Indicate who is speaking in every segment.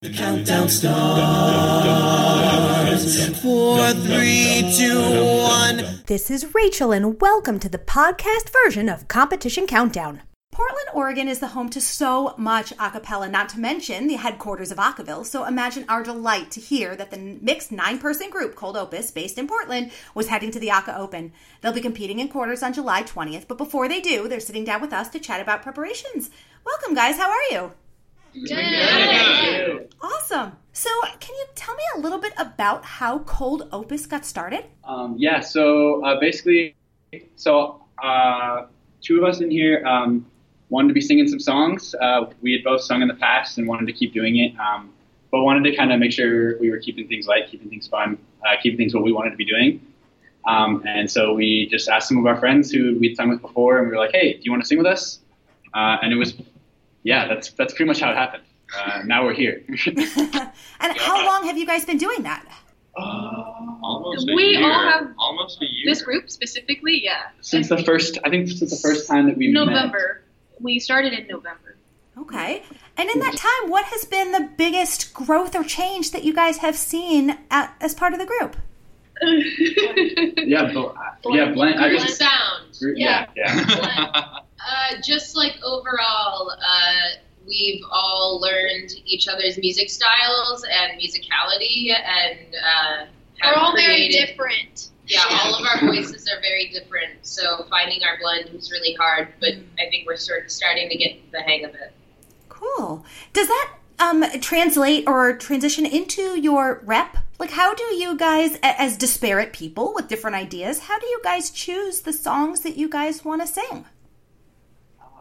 Speaker 1: The countdown starts. Four, three, two, one.
Speaker 2: This is Rachel, and welcome to the podcast version of Competition Countdown. Portland, Oregon is the home to so much a cappella, not to mention the headquarters of Acaville. So imagine our delight to hear that the mixed nine person group Cold Opus, based in Portland, was heading to the Aca Open. They'll be competing in quarters on July 20th, but before they do, they're sitting down with us to chat about preparations. Welcome, guys. How are you? Awesome. So, can you tell me a little bit about how Cold Opus got started?
Speaker 3: Um, yeah, so uh, basically, so uh, two of us in here um, wanted to be singing some songs. Uh, we had both sung in the past and wanted to keep doing it, um, but wanted to kind of make sure we were keeping things light, keeping things fun, uh, keeping things what we wanted to be doing. Um, and so we just asked some of our friends who we'd sung with before, and we were like, "Hey, do you want to sing with us?" Uh, and it was, yeah, that's that's pretty much how it happened. Uh, now we're here.
Speaker 2: and how long have you guys been doing that?
Speaker 4: Almost a
Speaker 5: We
Speaker 4: year.
Speaker 5: all have
Speaker 4: almost a year.
Speaker 5: This group specifically, yeah.
Speaker 3: since the first, I think since the first time that we met.
Speaker 5: November. We started in November.
Speaker 2: Okay. And in that time, what has been the biggest growth or change that you guys have seen at, as part of the group?
Speaker 3: Yeah, but, yeah, Blank. I
Speaker 6: Blend
Speaker 3: guess.
Speaker 6: sound.
Speaker 3: Yeah, yeah.
Speaker 6: Uh, just like overall, uh, we've all learned each other's music styles and musicality, and uh, have
Speaker 5: We're all very different.
Speaker 6: Yeah, all of our voices are very different, so finding our blend was really hard. But I think we're sort of starting to get the hang of it.
Speaker 2: Cool. Does that um, translate or transition into your rep? Like, how do you guys, as disparate people with different ideas, how do you guys choose the songs that you guys want to sing?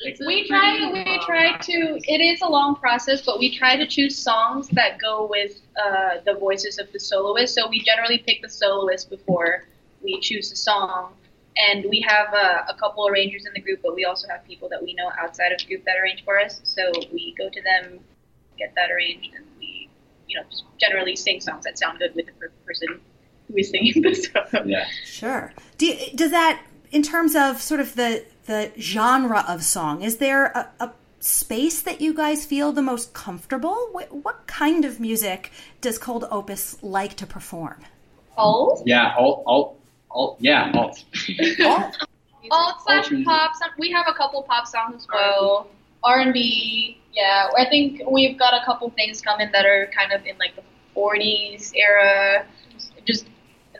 Speaker 6: It's
Speaker 5: We try we try
Speaker 6: process.
Speaker 5: to it is a long process, but we try to choose songs that go with uh, the voices of the soloist. So we generally pick the soloist before we choose the song. And we have uh, a couple arrangers in the group, but we also have people that we know outside of the group that arrange for us. So we go to them, get that arranged, and we, you know, just generally sing songs that sound good with the per- person who is singing the song.
Speaker 3: yeah.
Speaker 2: Sure. Do you, does that, in terms of sort of the the genre of song, is there a, a space that you guys feel the most comfortable? What, what kind of music does Cold Opus like to perform?
Speaker 5: Alt,
Speaker 3: Yeah, alt, alt, alt, yeah, alt.
Speaker 5: alt slash
Speaker 3: music.
Speaker 5: pop. Some, we have a couple pop songs as well. R and B. Yeah, I think we've got a couple things coming that are kind of in like the '40s era. Just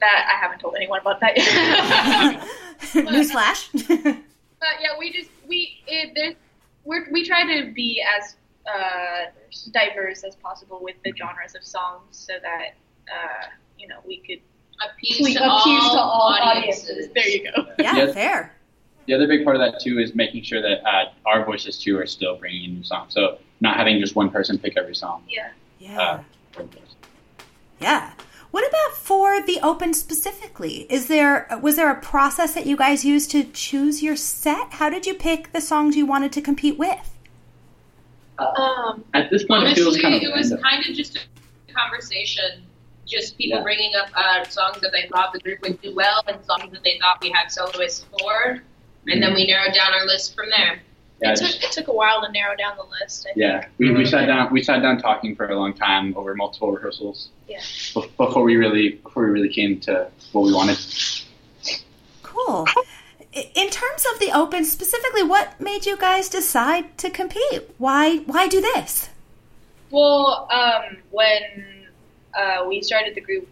Speaker 5: that I haven't told anyone about that yet.
Speaker 2: Newsflash.
Speaker 5: but yeah, we just we it, there's we're, we try to be as uh, diverse as possible with the genres of songs, so that uh, you know we could
Speaker 6: appease
Speaker 5: we
Speaker 6: to
Speaker 5: appease
Speaker 6: all
Speaker 5: to all
Speaker 6: audiences.
Speaker 5: audiences. There you go.
Speaker 2: yeah,
Speaker 3: Yes.
Speaker 2: fair.
Speaker 3: The other big part of that too is making sure that uh, our voices too are still bringing in new songs. So not having just one person pick every song.
Speaker 5: Yeah.
Speaker 2: Yeah. Yeah. What about for the open specifically? Is there was there a process that you guys used to choose your set? How did you pick the songs you wanted to compete with?
Speaker 5: Um,
Speaker 3: At this point, it feels kind of
Speaker 6: it was
Speaker 3: random.
Speaker 6: kind of just a conversation. Just people
Speaker 3: Yeah.
Speaker 6: bringing up uh, songs that they thought the group would do well and songs that they thought we had soloists for, and then we narrowed down our list from there.
Speaker 3: Yeah,
Speaker 5: it took
Speaker 3: just-
Speaker 5: it took a while to narrow down the list. I think.
Speaker 3: yeah. We, we sat down. We sat down talking for a long time over multiple rehearsals.
Speaker 5: Yeah.
Speaker 3: Before we really, before we really came to what we wanted.
Speaker 2: Cool. In terms of the open specifically, what made you guys decide to compete? Why why do this?
Speaker 5: Well, um, when uh, we started the group,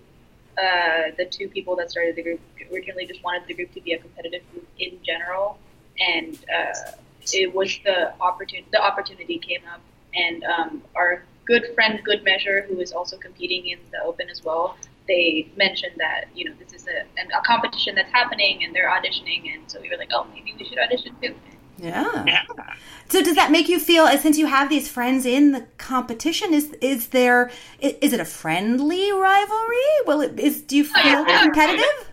Speaker 5: uh, the two people that started the group originally just wanted the group to be a competitive group in general, and uh, it was the opportunity. The opportunity came up, and um, our good friend Good Measure, who is also competing in the Open as well, they mentioned that you know this is a, an, a competition that's happening, and they're auditioning, and so we were like, oh, maybe we should audition too.
Speaker 2: Yeah. yeah. So does that make you feel, uh, since you have these friends in the competition, is is there i- is it a friendly rivalry? Well, it is do you feel competitive?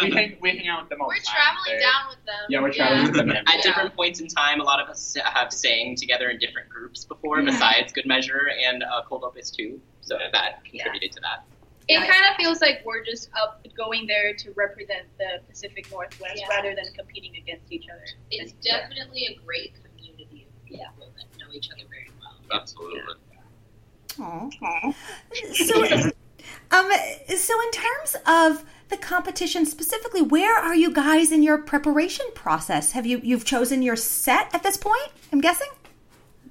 Speaker 3: We hang, we hang out with them all
Speaker 5: We're
Speaker 3: the time.
Speaker 5: traveling
Speaker 3: They're-
Speaker 5: down with them.
Speaker 3: Yeah, we're traveling with them.
Speaker 7: At
Speaker 3: day.
Speaker 7: different points in time, a lot of us have sang together in different groups before, besides Good Measure and uh, Cold Opus too. So that contributed to that.
Speaker 5: It kind of feels like we're just up going there to represent the Pacific Northwest
Speaker 6: Yeah.
Speaker 5: rather than competing against each other.
Speaker 6: It's definitely a great community of people that know each other very well.
Speaker 4: Absolutely.
Speaker 2: Aw. So, um, so in terms of the competition specifically, where are you guys in your preparation process? Have you you've chosen your set at this point? I'm guessing.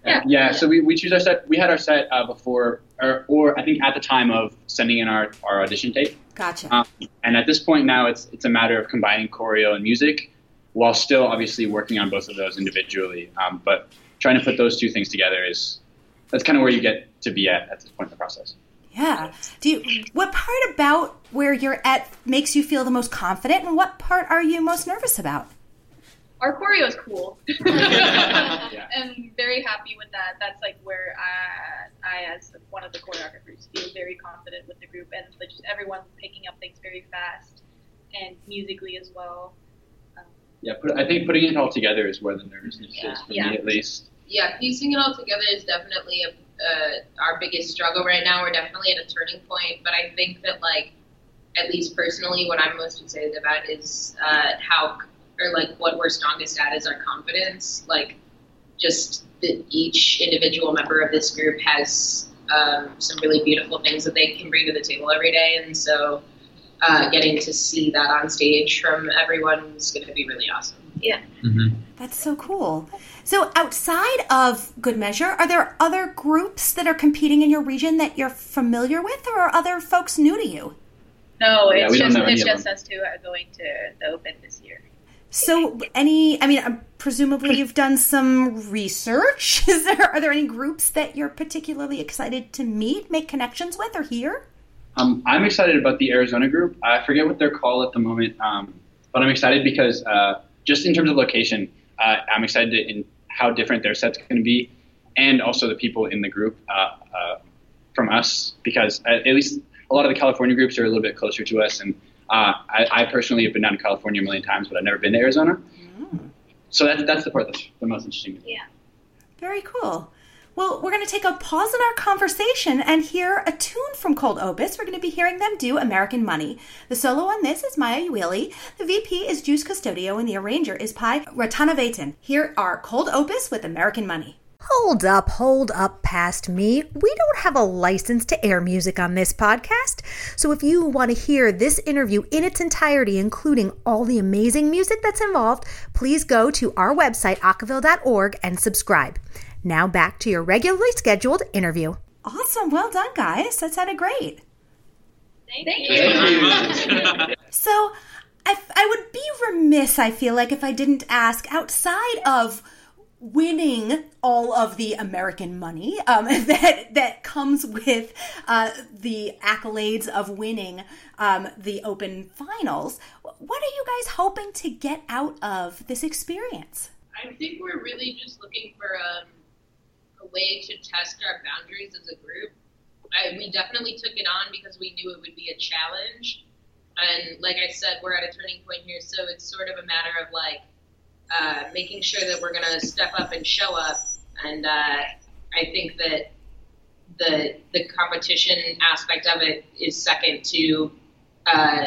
Speaker 3: Yeah. Yeah. So we, we choose our set. We had our set uh, before, or, or I think at the time of sending in our, our audition tape.
Speaker 2: Gotcha.
Speaker 3: Um, and at this point now, it's it's a matter of combining choreo and music, while still obviously working on both of those individually. Um, but trying to put those two things together is that's kind of where you get to be at at this point in the process.
Speaker 2: Yeah. Do you? What part about where you're at makes you feel the most confident, and what part are you most nervous about?
Speaker 5: Our choreo is cool.
Speaker 3: Yeah.
Speaker 5: I'm very happy with that. That's like where I, I, as one of the choreographers, feel very confident with the group, and like just everyone picking up things very fast, and musically as well. Um,
Speaker 3: Yeah. Put, I think putting it all together is where the nervousness
Speaker 5: Yeah.
Speaker 3: is for
Speaker 5: Yeah.
Speaker 3: me at least.
Speaker 6: Yeah, piecing it all together is definitely a, uh, our biggest struggle right now. We're definitely at a turning point, but I think that like, at least personally, what I'm most excited about is uh, how or like what we're strongest at is our confidence. Like, just that each individual member of this group has um, some really beautiful things that they can bring to the table every day, and so. Uh, getting to see that on stage from everyone is going to be really awesome. Yeah.
Speaker 2: That's so cool. So, outside of Good Measure, are there other groups that are competing in your region that you're familiar with, or are other folks new to you?
Speaker 5: no, it's
Speaker 3: we don't
Speaker 5: just it's just us two are going to the Open this year.
Speaker 2: So, any, I mean, uh, presumably you've done some research. Is there, are there any groups that you're particularly excited to meet, make connections with, or hear?
Speaker 3: Um, I'm excited about the Arizona group. I forget what they're called at the moment, um, but I'm excited because uh, just in terms of location, uh, I'm excited to in how different their set's going to be, and also the people in the group uh, uh, from us. Because at, at least a lot of the California groups are a little bit closer to us, and uh, I, I personally have been down to California a million times, but I've never been to Arizona. So that's that's the part that's the most interesting. to me. Yeah.
Speaker 2: Very cool. Well, we're going to take a pause in our conversation and hear a tune from Cold Opus. We're going to be hearing them do American Money. The solo on this is Maya Ueli. The VP is Juice Custodio, and the arranger is Pi Ratanavatan. Here are Cold Opus with American Money. Hold up, hold up past me. We don't have a license to air music on this podcast. So if you want to hear this interview in its entirety, including all the amazing music that's involved, please go to our website, acaville.org, and subscribe. Now back to your regularly scheduled interview. Awesome. Well done, guys. That sounded great.
Speaker 5: Thank,
Speaker 7: Thank
Speaker 5: you.
Speaker 7: you.
Speaker 2: So I, I would be remiss, I feel like, if I didn't ask outside of winning all of the American money um, that that comes with uh, the accolades of winning um, the Open Finals. What are you guys hoping to get out of this experience?
Speaker 6: I think we're really just looking for a way to test our boundaries as a group. I, we definitely took it on because we knew it would be a challenge. And like I said, we're at a turning point here, so it's sort of a matter of like uh, making sure that we're going to step up and show up. And uh, I think that the the competition aspect of it is second to uh,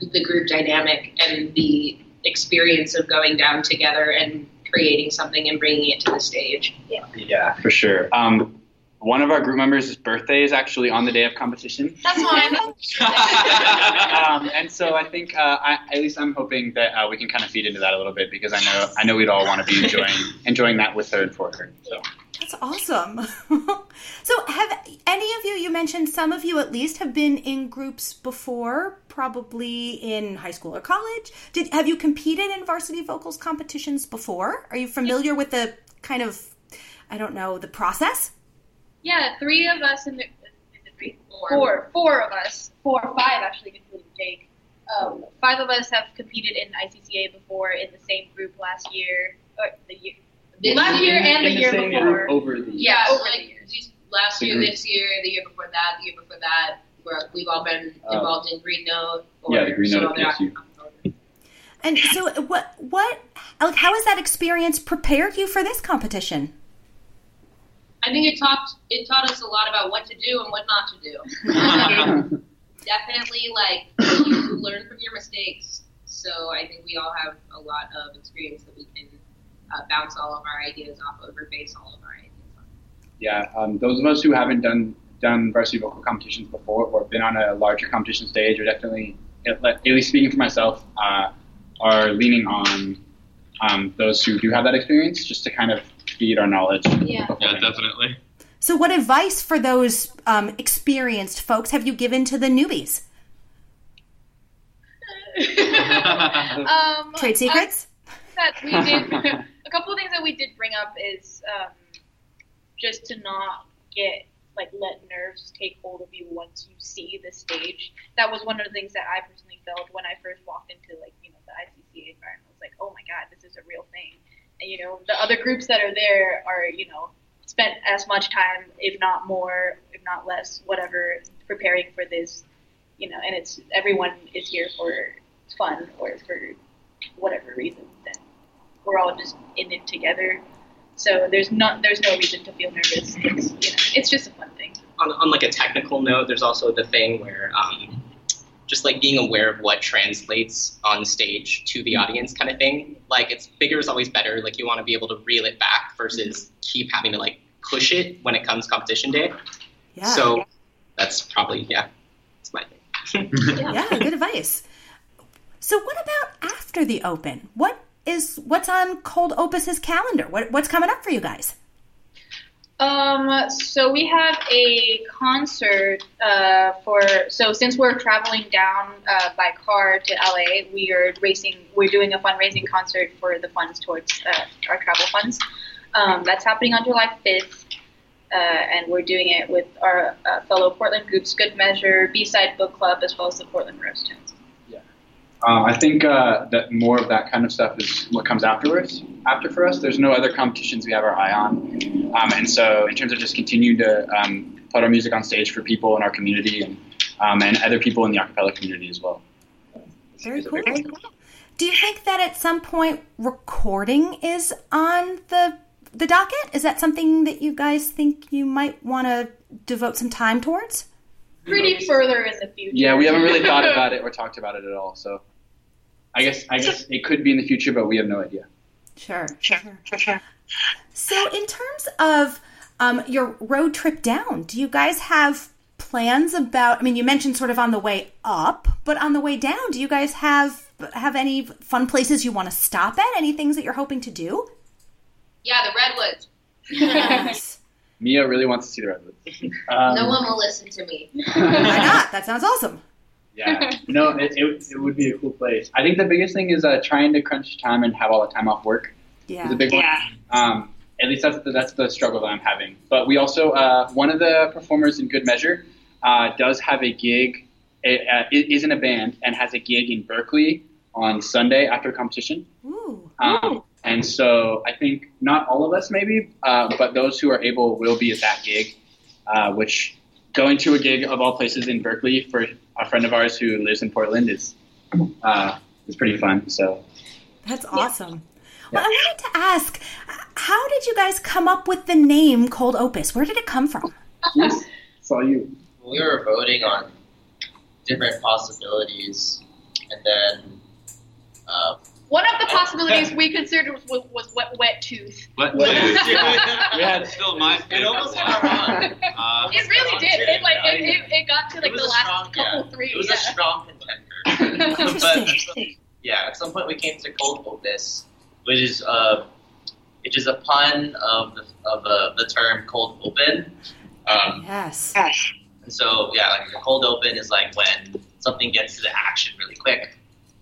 Speaker 6: the group dynamic and the experience of going down together and creating something and bringing it to the stage.
Speaker 3: Yeah, Yeah, for sure. Um, one of our group members' birthday is actually on the day of competition.
Speaker 6: That's fine.
Speaker 3: um, and so I think, uh, I, at least I'm hoping that uh, we can kind of feed into that a little bit because I know I know we'd all want to be enjoying enjoying that with her and for her. So
Speaker 2: That's awesome. so, have any of you, you mentioned some of you at least, have been in groups before, probably in high school or college. Did Have you competed in varsity vocals competitions before? Are you familiar with the kind of, I don't know, the process?
Speaker 5: Yeah, three of us in the, is it three?
Speaker 6: Four.
Speaker 5: four, four of us, four or five actually, including Jake. Um, five of us have competed in ICCA before in the same group last year, or the year,
Speaker 6: This
Speaker 5: last year and the
Speaker 3: In
Speaker 5: year before.
Speaker 3: group over the
Speaker 6: Yeah,
Speaker 5: over the
Speaker 6: like
Speaker 5: years.
Speaker 6: last year, this year, the year before that, the year before that, we're, we've all been
Speaker 3: Uh,
Speaker 6: involved in Green Note or
Speaker 3: yeah, the Green
Speaker 6: some
Speaker 3: Note
Speaker 6: other
Speaker 3: PSU.
Speaker 2: And so, what, what, like, how has that experience prepared you for this competition?
Speaker 6: I think it taught it taught us a lot about what to do and what not to do. Definitely, like you learn from your mistakes. So I think we all have a lot of experience that we can uh, bounce all of our ideas off of or base all of our ideas on.
Speaker 3: Yeah, um, those of us who haven't done done varsity vocal competitions before or been on a larger competition stage are definitely, at at least speaking for myself, uh, are leaning on um, those who do have that experience just to kind of feed our knowledge.
Speaker 5: Yeah.
Speaker 4: Yeah, definitely.
Speaker 2: So, what advice for those um, experienced folks have you given to the newbies?
Speaker 5: um,
Speaker 2: Trade secrets?
Speaker 5: that we did a couple of things that we did bring up is um, just to not get like let nerves take hold of you once you see the stage. That was one of the things that I personally felt when I first walked into like you know the ICCA environment. I was like, oh my god, this is a real thing. And you know the other groups that are there are you know spent as much time, if not more, if not less, whatever, preparing for this. You know, and it's everyone is here for fun or for whatever reason. Then we're all just in it together. So there's not there's no reason to feel nervous. It's you know it's just a fun thing.
Speaker 7: on, on like a technical note, there's also the thing where um, just like being aware of what translates on stage to the audience kind of thing. Like it's bigger is always better. Like you want to be able to reel it back versus keep having to like push it when it comes competition day.
Speaker 2: Yeah.
Speaker 7: So that's probably yeah, it's my thing.
Speaker 2: yeah, good advice. So, what about after the open? What is what's on Cold Opus's calendar? What, what's coming up for you guys?
Speaker 5: Um, so we have a concert uh, for. So since we're traveling down uh, by car to LA, we are racing. We're doing a fundraising concert for the funds towards uh, our travel funds. Um, that's happening on July fifth, uh, and we're doing it with our uh, fellow Portland groups, Good Measure, B Side Book Club, as well as the Portland Rose Tunes.
Speaker 3: Um, I think uh, that more of that kind of stuff is what comes afterwards. After for us, there's no other competitions we have our eye on, um, and so in terms of just continuing to um, put our music on stage for people in our community and um, and other people in the acapella community as well.
Speaker 2: Very cool. Do you think that at some point recording is on the the docket? Is that something that you guys think you might want to devote some time towards?
Speaker 5: Pretty further in the future.
Speaker 3: Yeah, we haven't really thought about it or talked about it at all. So I guess I guess it could be in the future, but we have no idea.
Speaker 2: Sure, sure, sure. So, in terms of um, your road trip down, do you guys have plans about? I mean, you mentioned sort of on the way up, but on the way down, do you guys have have any fun places you want to stop at? Any things that you're hoping to do?
Speaker 6: Yeah, the redwoods.
Speaker 2: Yes.
Speaker 3: Mia really wants to see the redwoods. Um,
Speaker 6: No one will listen to me.
Speaker 2: Why not? That sounds awesome.
Speaker 3: Yeah, no, it, it, it would be a cool place. I think the biggest thing is uh, trying to crunch time and have all the time off work. is
Speaker 2: Yeah.
Speaker 3: a big one. Um, at least that's the, that's the struggle that I'm having. But we also, uh, one of the performers in Good Measure uh, does have a gig, it, uh, it is in a band, and has a gig in Berkeley on Sunday after competition.
Speaker 2: Ooh.
Speaker 3: Um, and so I think not all of us maybe, uh, but those who are able will be at that gig, uh, which going to a gig of all places in Berkeley for a friend of ours who lives in Portland is uh, is pretty fun. So
Speaker 2: That's awesome. Well, I wanted to ask, how did you guys come up with the name Cold Opus? Where did it come from?
Speaker 3: yes, it's all you.
Speaker 8: we were voting on different possibilities, and then uh,
Speaker 5: One of the possibilities we considered was, was, was wet, wet tooth.
Speaker 4: But
Speaker 3: We had-
Speaker 4: still my
Speaker 8: it almost got wrong.
Speaker 4: Uh,
Speaker 5: It really did. It like it, it, it got to like the last
Speaker 8: strong-
Speaker 5: couple
Speaker 8: yeah.
Speaker 5: three.
Speaker 8: It was
Speaker 5: yeah.
Speaker 8: a strong contender. but yeah, at some point we came to cold opus, which is uh, which is a pun of the of uh, the term cold open. Um,
Speaker 2: Yes.
Speaker 8: and so yeah, like the cold open is like when something gets to the action really quick.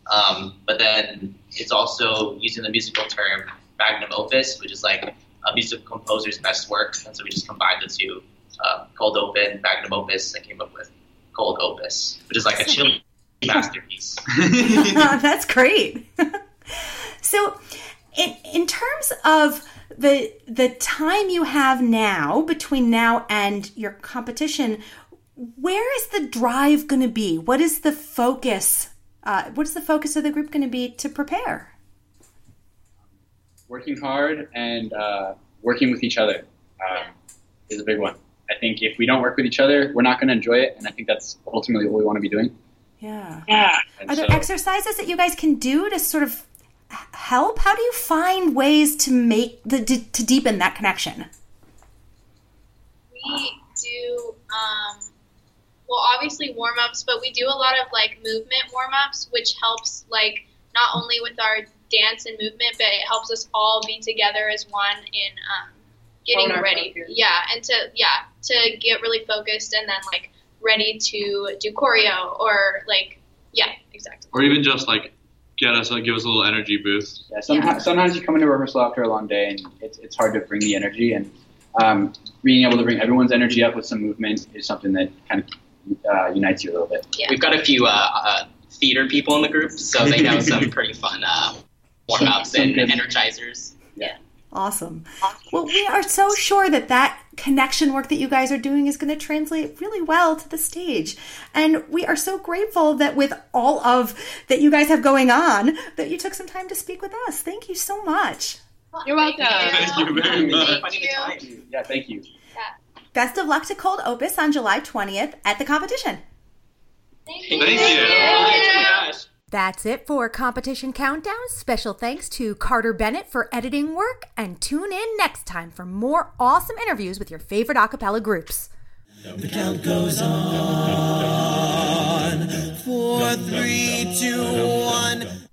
Speaker 8: Um, but then it's also using the musical term magnum opus, which is like a music composer's best work. And so we just combined the two, uh, cold open, magnum opus, and came up with cold opus, which is like a chilling masterpiece.
Speaker 2: That's great. so, in, in terms of the the time you have now between now and your competition, where is the drive going to be? What is the focus? Uh, what is the focus of the group going to be to prepare?
Speaker 3: Working hard and uh, working with each other um, is a big one. I think if we don't work with each other, we're not going to enjoy it, and I think that's ultimately what we want to be doing.
Speaker 2: Yeah.
Speaker 3: And
Speaker 2: Are there
Speaker 3: so-
Speaker 2: exercises that you guys can do to sort of help? How do you find ways to make the to, to deepen that connection? We do.
Speaker 9: Um, well, obviously warm ups, but we do a lot of like movement warm ups, which helps like not only with our dance and movement, but it helps us all be together as one in um, getting
Speaker 5: Hone
Speaker 9: ready.
Speaker 5: focus.
Speaker 9: Yeah, and to yeah to get really focused and then like ready to do choreo or like yeah exactly.
Speaker 4: Or even just like get us, like, give us a little energy boost.
Speaker 3: Yeah, sometimes, sometimes you come into rehearsal after a long day and it's, it's hard to bring the energy. And um, being able to bring everyone's energy up with some movement is something that kind of uh, unites you a little bit.
Speaker 9: Yeah.
Speaker 7: We've got a few uh, uh, theater people in the group, so they know some pretty fun uh, warm ups and
Speaker 3: good-
Speaker 7: energizers.
Speaker 2: Awesome. Well, we are so sure that that connection work that you guys are doing is going to translate really well to the stage. And we are so grateful that with all of that you guys have going on, that you took some time to speak with us. Thank you so much.
Speaker 5: You're welcome.
Speaker 4: Thank you very much.
Speaker 9: Thank
Speaker 7: time.
Speaker 3: Yeah, thank you.
Speaker 2: Best of luck to Cold Opus on July 20th at the competition.
Speaker 9: Thank
Speaker 4: Thank you.
Speaker 7: My gosh.
Speaker 2: That's it for Competition Countdown. Special thanks to Carter Bennett for editing work, and tune in next time for more awesome interviews with your favorite a cappella groups.
Speaker 1: The count goes on. Four, three, two, one.